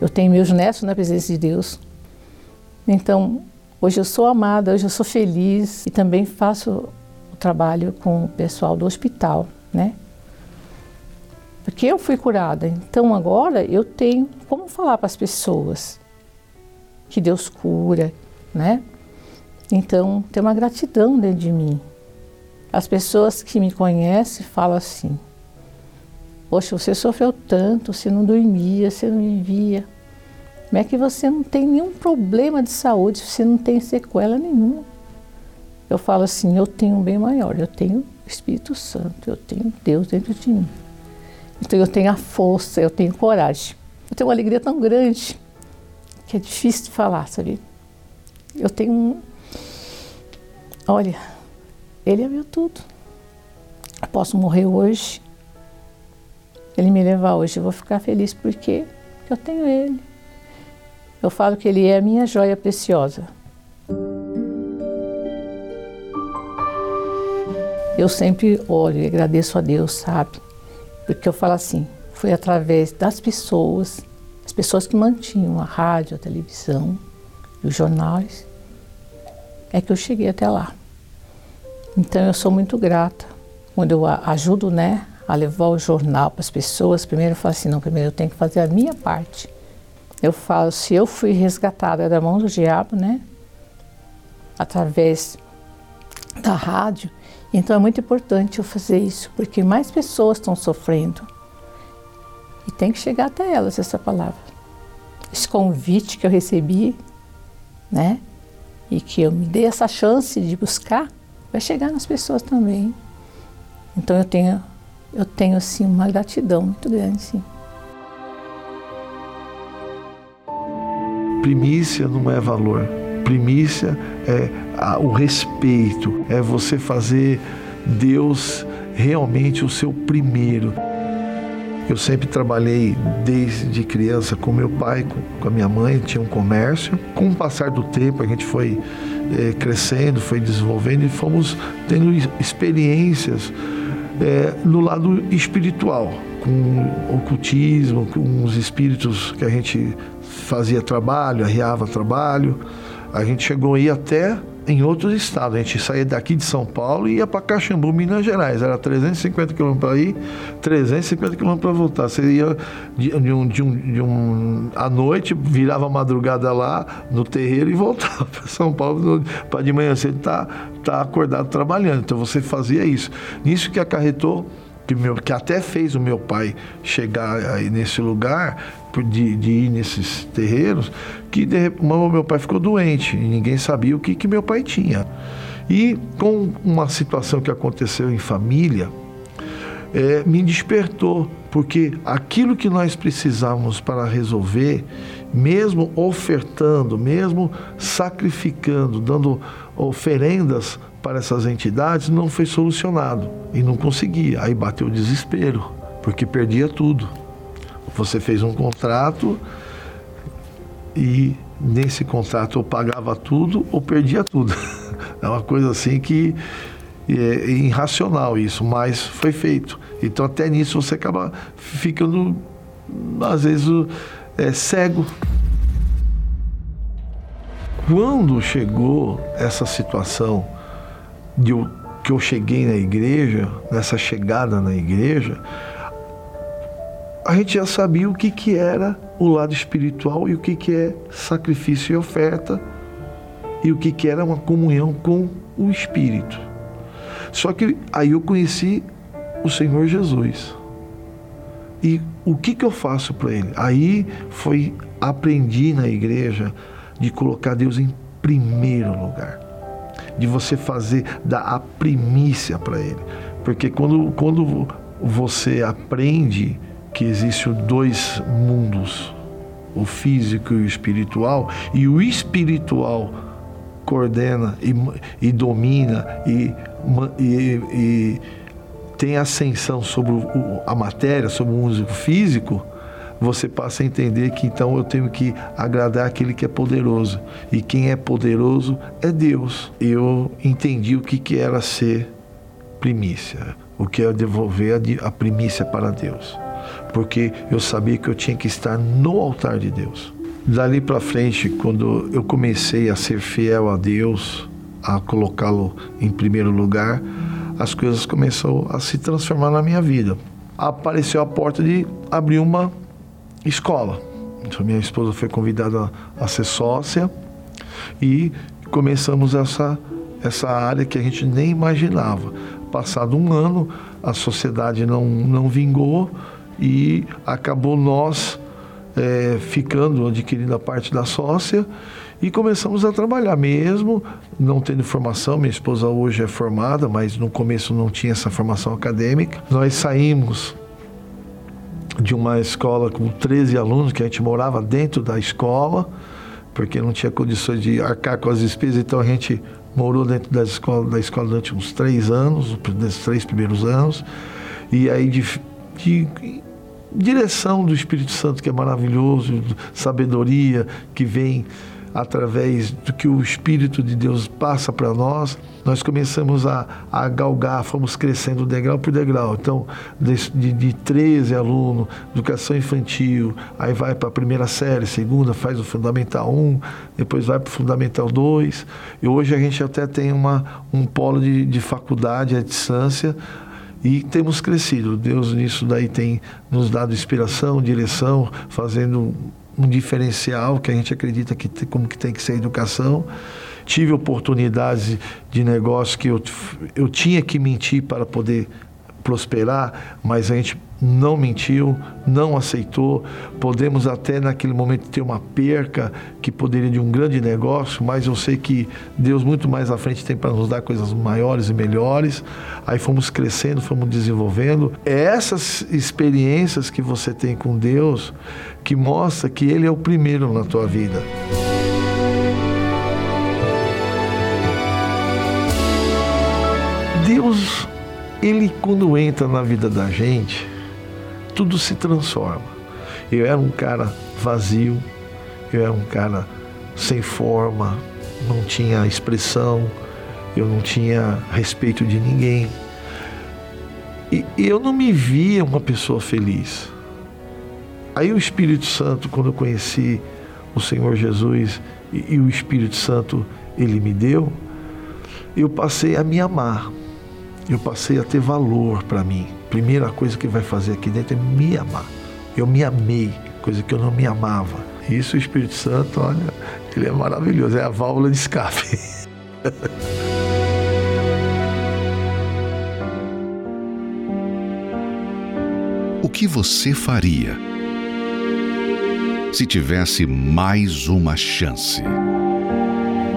F: Eu tenho meus netos na presença de Deus. Então, Hoje eu sou amada, hoje eu sou feliz e também faço o trabalho com o pessoal do hospital, né? Porque eu fui curada, então agora eu tenho como falar para as pessoas que Deus cura, né? Então tem uma gratidão dentro de mim. As pessoas que me conhecem falam assim: Poxa, você sofreu tanto, você não dormia, você não vivia. Como é que você não tem nenhum problema de saúde, você não tem sequela nenhuma? Eu falo assim: eu tenho um bem maior, eu tenho Espírito Santo, eu tenho Deus dentro de mim. Então eu tenho a força, eu tenho coragem. Eu tenho uma alegria tão grande que é difícil de falar, sabe? Eu tenho um. Olha, ele é meu tudo. Eu posso morrer hoje, ele me levar hoje, eu vou ficar feliz porque eu tenho ele. Eu falo que ele é a minha joia preciosa. Eu sempre olho e agradeço a Deus, sabe? Porque eu falo assim, foi através das pessoas, as pessoas que mantinham a rádio, a televisão, os jornais, é que eu cheguei até lá. Então eu sou muito grata. Quando eu ajudo, né, a levar o jornal para as pessoas, primeiro eu falo assim, não, primeiro eu tenho que fazer a minha parte. Eu falo, se eu fui resgatada da mão do diabo, né, através da rádio, então é muito importante eu fazer isso, porque mais pessoas estão sofrendo. E tem que chegar até elas essa palavra. Esse convite que eu recebi, né? E que eu me dei essa chance de buscar, vai chegar nas pessoas também. Então eu tenho eu tenho assim uma gratidão muito grande, sim.
G: Primícia não é valor. Primícia é o respeito, é você fazer Deus realmente o seu primeiro. Eu sempre trabalhei desde criança com meu pai, com a minha mãe, tinha um comércio. Com o passar do tempo, a gente foi é, crescendo, foi desenvolvendo e fomos tendo experiências é, no lado espiritual, com ocultismo, com os espíritos que a gente fazia trabalho, arriava trabalho. A gente chegou aí até em outros estados. A gente saía daqui de São Paulo e ia para Caxambu, Minas Gerais. Era 350 quilômetros para ir, 350 quilômetros para voltar. Você ia de, de, um, de, um, de um à noite, virava madrugada lá no terreiro e voltava para São Paulo para de manhã cedo estar tá, tá acordado trabalhando. Então você fazia isso. Nisso que acarretou que, meu, que até fez o meu pai chegar aí nesse lugar, de, de ir nesses terreiros, que de, meu pai ficou doente e ninguém sabia o que, que meu pai tinha. E com uma situação que aconteceu em família, é, me despertou, porque aquilo que nós precisávamos para resolver, mesmo ofertando, mesmo sacrificando, dando oferendas para essas entidades, não foi solucionado e não conseguia. Aí bateu o desespero, porque perdia tudo. Você fez um contrato e nesse contrato ou pagava tudo ou perdia tudo. É uma coisa assim que é irracional isso, mas foi feito. Então até nisso você acaba ficando às vezes é, cego. Quando chegou essa situação de eu, que eu cheguei na igreja, nessa chegada na igreja, a gente já sabia o que, que era o lado espiritual e o que, que é sacrifício e oferta e o que, que era uma comunhão com o Espírito. Só que aí eu conheci o Senhor Jesus. E o que, que eu faço para Ele? Aí foi, aprendi na igreja de colocar Deus em primeiro lugar. De você fazer, dar a primícia para Ele. Porque quando, quando você aprende que existem dois mundos, o físico e o espiritual, e o espiritual coordena e, e domina e, e, e, tem ascensão sobre o, a matéria, sobre o mundo físico, você passa a entender que então eu tenho que agradar aquele que é poderoso. E quem é poderoso é Deus. Eu entendi o que, que era ser primícia, o que é devolver a, primícia para Deus porque eu sabia que eu tinha que estar no altar de Deus. Dali para frente, quando eu comecei a ser fiel a Deus, a colocá-lo em primeiro lugar, as coisas começaram a se transformar na minha vida. Apareceu a porta de abrir uma escola. Então, minha esposa foi convidada a ser sócia e começamos essa, essa área que a gente nem imaginava. Passado um ano, a sociedade não, não vingou e acabou nós é, ficando, adquirindo a parte da sócia e começamos a trabalhar mesmo, não tendo formação. Minha esposa hoje é formada, mas no começo não tinha essa formação acadêmica. Nós saímos de uma escola com 13 alunos, que a gente morava dentro da escola, porque não tinha condições de arcar com as despesas, então a gente morou dentro da escola, da escola durante uns três anos, nesses três primeiros anos, e aí de, de direção do Espírito Santo, que é maravilhoso, sabedoria que vem através do que o Espírito de Deus passa para nós, nós começamos a, a galgar, fomos crescendo degrau por degrau. Então, de, de, de 13 alunos, educação infantil, aí vai para a primeira série, segunda, faz o Fundamental 1, depois vai para o Fundamental 2. E hoje a gente até tem uma, um polo de, de faculdade à distância, e temos crescido. Deus nisso daí tem nos dado inspiração, direção, fazendo um diferencial que a gente acredita que como que tem que ser a educação. Tive oportunidades de negócio que eu, eu tinha que mentir para poder prosperar, mas a gente não mentiu, não aceitou. Podemos até naquele momento ter uma perca que poderia de um grande negócio, mas eu sei que Deus muito mais à frente tem para nos dar coisas maiores e melhores. Aí fomos crescendo, fomos desenvolvendo. É essas experiências que você tem com Deus que mostra que Ele é o primeiro na tua vida. Deus, Ele quando entra na vida da gente, tudo se transforma. Eu era um cara vazio, eu era um cara sem forma, não tinha expressão, eu não tinha respeito de ninguém. E eu não me via uma pessoa feliz. Aí o Espírito Santo, quando eu conheci o Senhor Jesus e, e o Espírito Santo ele me deu, eu passei a me amar. Eu passei a ter valor para mim. Primeira coisa que vai fazer aqui dentro é me amar. Eu me amei, coisa que eu não me amava. Isso o Espírito Santo, olha, ele é maravilhoso, é a válvula de escape.
A: o que você faria se tivesse mais uma chance?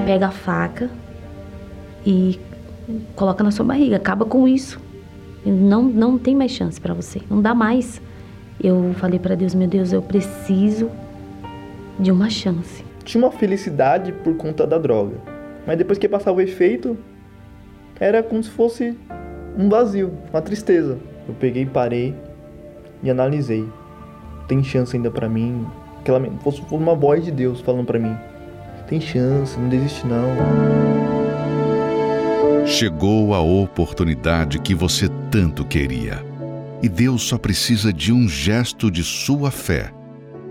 H: Pega a faca e coloca na sua barriga, acaba com isso. Não, não tem mais chance para você, não dá mais. Eu falei para Deus, meu Deus, eu preciso de uma chance.
I: Tinha uma felicidade por conta da droga, mas depois que passava o efeito, era como se fosse um vazio, uma tristeza. Eu peguei, parei e analisei. Tem chance ainda para mim, aquela fosse uma voz de Deus falando para mim: tem chance, não desiste não.
A: Chegou a oportunidade que você tanto queria. E Deus só precisa de um gesto de sua fé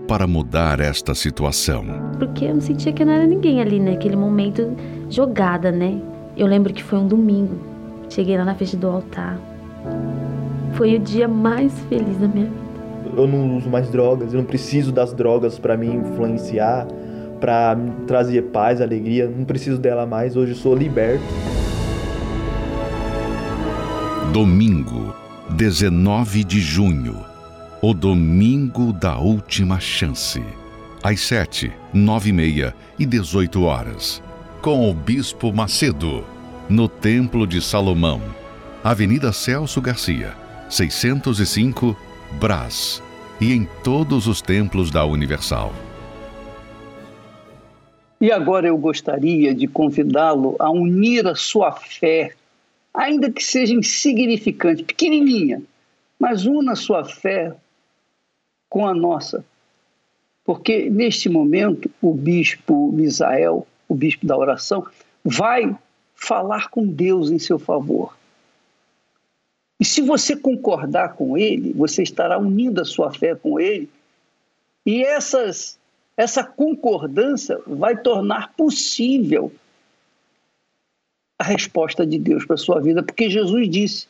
A: para mudar esta situação.
H: Porque eu não sentia que não era ninguém ali naquele momento jogada, né? Eu lembro que foi um domingo. Cheguei lá na frente do altar. Foi o dia mais feliz da minha vida
I: eu não uso mais drogas, eu não preciso das drogas para me influenciar, para trazer paz, alegria, não preciso dela mais, hoje eu sou liberto.
A: Domingo, 19 de junho, o domingo da última chance. Às 7, 9 e meia e 18 horas, com o Bispo Macedo, no Templo de Salomão, Avenida Celso Garcia, 605, Brás e em todos os templos da Universal.
B: E agora eu gostaria de convidá-lo a unir a sua fé, ainda que seja insignificante, pequenininha, mas una sua fé com a nossa. Porque neste momento o bispo Misael, o bispo da oração, vai falar com Deus em seu favor. E se você concordar com ele, você estará unindo a sua fé com ele. E essas essa concordância vai tornar possível a resposta de Deus para a sua vida, porque Jesus disse: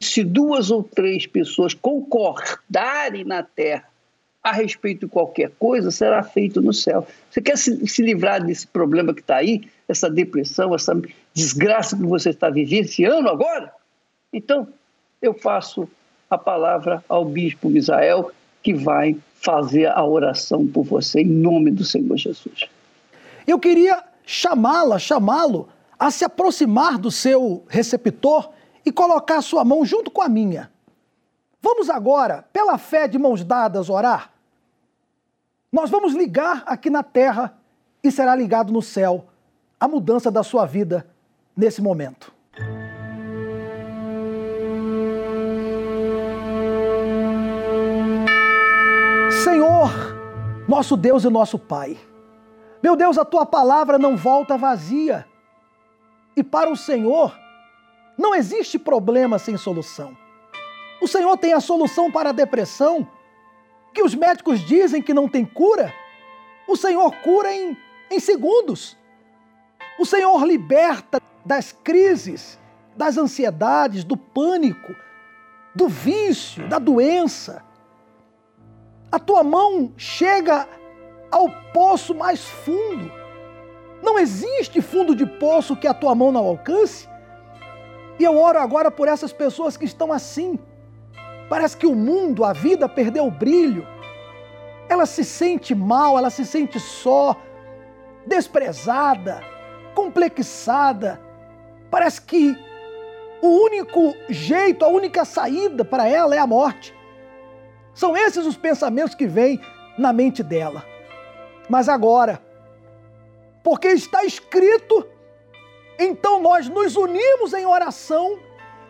B: se duas ou três pessoas concordarem na terra a respeito de qualquer coisa, será feito no céu. Você quer se, se livrar desse problema que está aí, essa depressão, essa desgraça que você está vivenciando agora? Então, eu faço a palavra ao bispo Misael, que vai fazer a oração por você, em nome do Senhor Jesus.
J: Eu queria chamá-la, chamá-lo a se aproximar do seu receptor e colocar a sua mão junto com a minha. Vamos agora, pela fé de mãos dadas, orar? Nós vamos ligar aqui na terra e será ligado no céu a mudança da sua vida nesse momento. Senhor, nosso Deus e nosso Pai, meu Deus, a tua palavra não volta vazia. E para o Senhor, não existe problema sem solução. O Senhor tem a solução para a depressão, que os médicos dizem que não tem cura. O Senhor cura em, em segundos. O Senhor liberta das crises, das ansiedades, do pânico, do vício, da doença. A tua mão chega ao poço mais fundo. Não existe fundo de poço que a tua mão não alcance. E eu oro agora por essas pessoas que estão assim. Parece que o mundo, a vida perdeu o brilho. Ela se sente mal, ela se sente só, desprezada, complexada. Parece que o único jeito, a única saída para ela é a morte. São esses os pensamentos que vêm na mente dela. Mas agora, porque está escrito então nós nos unimos em oração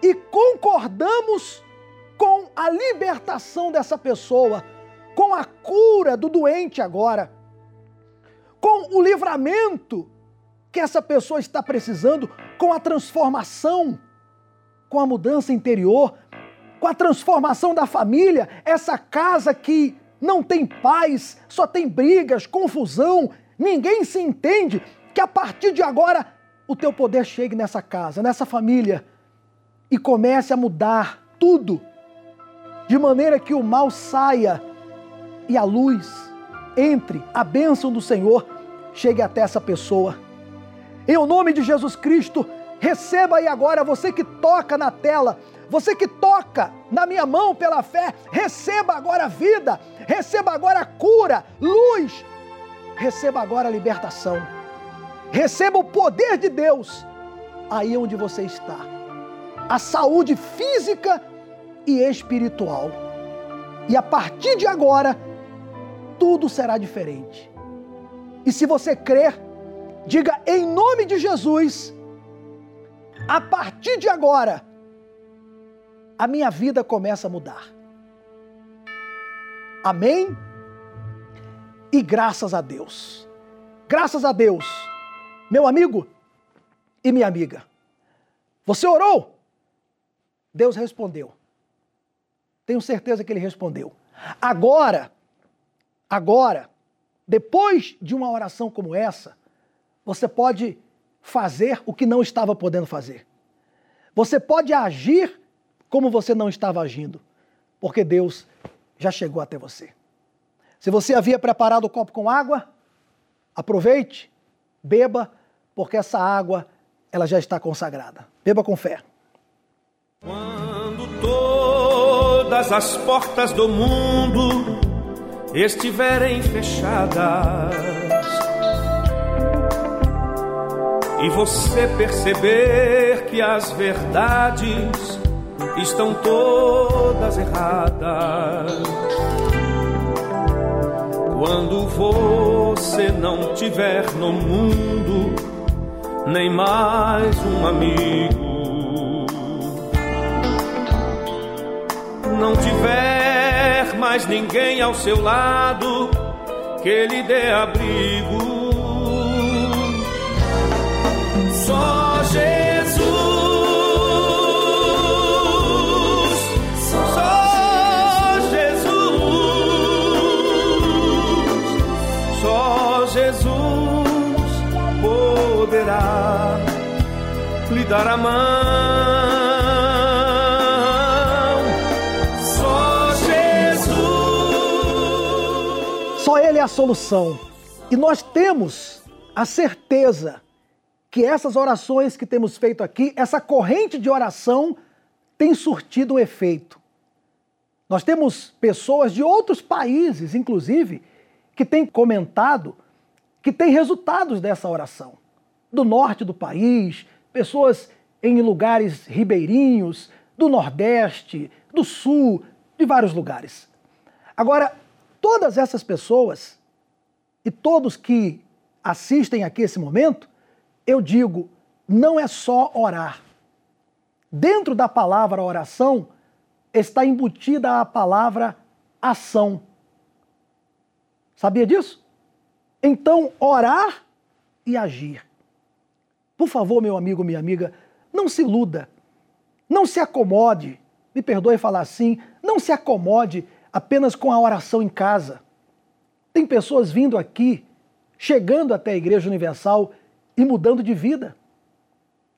J: e concordamos com a libertação dessa pessoa, com a cura do doente agora, com o livramento que essa pessoa está precisando, com a transformação, com a mudança interior, com a transformação da família, essa casa que não tem paz, só tem brigas, confusão, ninguém se entende, que a partir de agora o teu poder chegue nessa casa, nessa família e comece a mudar tudo, de maneira que o mal saia e a luz entre, a bênção do Senhor chegue até essa pessoa. Em o nome de Jesus Cristo, receba aí agora você que toca na tela, você que toca na minha mão pela fé, receba agora vida, receba agora cura, luz, receba agora libertação. Receba o poder de Deus aí onde você está. A saúde física e espiritual. E a partir de agora, tudo será diferente. E se você crer, diga em nome de Jesus, a partir de agora, a minha vida começa a mudar. Amém? E graças a Deus. Graças a Deus meu amigo e minha amiga, você orou? Deus respondeu. Tenho certeza que ele respondeu. Agora, agora, depois de uma oração como essa, você pode fazer o que não estava podendo fazer. Você pode agir como você não estava agindo, porque Deus já chegou até você. Se você havia preparado o copo com água, aproveite, beba porque essa água ela já está consagrada. Beba com fé.
D: Quando todas as portas do mundo estiverem fechadas e você perceber que as verdades estão todas erradas. Quando você não tiver no mundo nem mais um amigo. Não tiver mais ninguém ao seu lado que lhe dê abrigo. Só dar a mão. Só Jesus.
J: Só Ele é a solução. E nós temos a certeza que essas orações que temos feito aqui, essa corrente de oração, tem surtido um efeito. Nós temos pessoas de outros países, inclusive, que têm comentado que têm resultados dessa oração. Do norte do país, pessoas em lugares ribeirinhos, do nordeste, do sul, de vários lugares. Agora, todas essas pessoas e todos que assistem aqui esse momento, eu digo, não é só orar. Dentro da palavra oração está embutida a palavra ação. Sabia disso? Então, orar e agir. Por favor, meu amigo, minha amiga, não se iluda, não se acomode, me perdoe falar assim, não se acomode apenas com a oração em casa. Tem pessoas vindo aqui, chegando até a Igreja Universal e mudando de vida.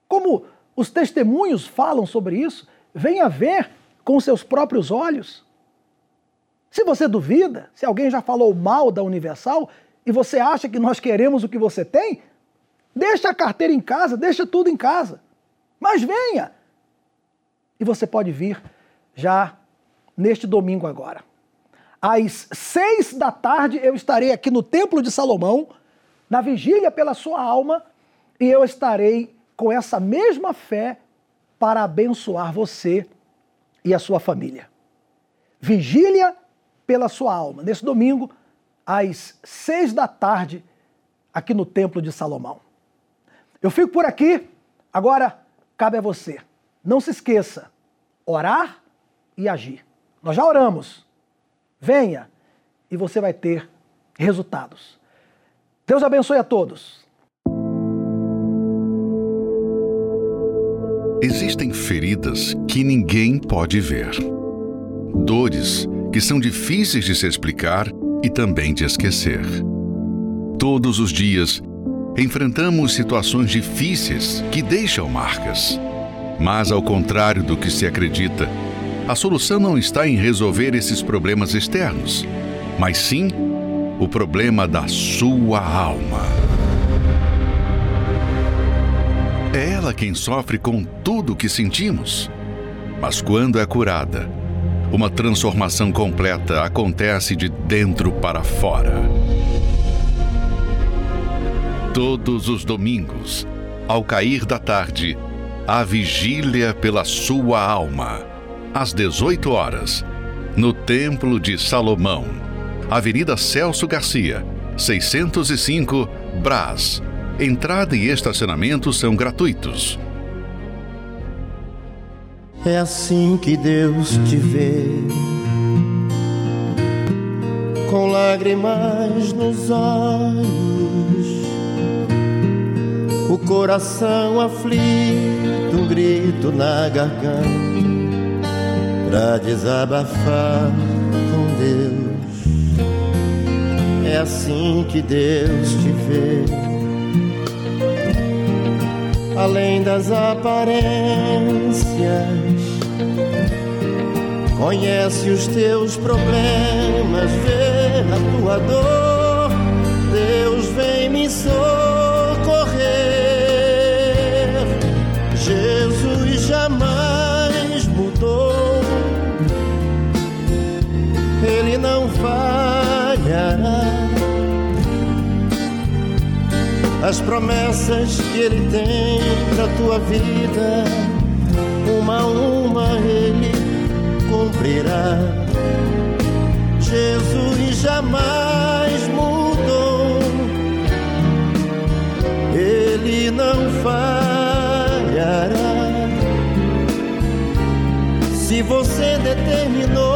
J: Como os testemunhos falam sobre isso, venha ver com seus próprios olhos. Se você duvida, se alguém já falou mal da Universal e você acha que nós queremos o que você tem, deixa a carteira em casa, deixa tudo em casa. Mas venha! E você pode vir já neste domingo agora. Às seis da tarde eu estarei aqui no Templo de Salomão, na vigília pela sua alma, e eu estarei com essa mesma fé para abençoar você e a sua família. Vigília pela sua alma, nesse domingo, às seis da tarde, aqui no Templo de Salomão. Eu fico por aqui, agora cabe a você. Não se esqueça, orar e agir. Nós já oramos. Venha e você vai ter resultados. Deus abençoe a todos.
A: Existem feridas que ninguém pode ver. Dores que são difíceis de se explicar e também de esquecer. Todos os dias, enfrentamos situações difíceis que deixam marcas. Mas, ao contrário do que se acredita, a solução não está em resolver esses problemas externos, mas sim o problema da sua alma. É ela quem sofre com tudo o que sentimos. Mas quando é curada, uma transformação completa acontece de dentro para fora. Todos os domingos, ao cair da tarde, a vigília pela sua alma, às 18 horas, no Templo de Salomão, Avenida Celso Garcia, 605, Brás. Entrada e estacionamento são gratuitos.
K: É assim que Deus te vê, com lágrimas nos olhos, o coração aflito, um grito na garganta, pra desabafar com Deus. É assim que Deus te vê além das aparências. Conhece os teus problemas, vê a tua dor. Deus vem me socorrer. As promessas que Ele tem pra tua vida, uma a uma Ele cumprirá. Jesus jamais mudou, Ele não falhará. Se você determinou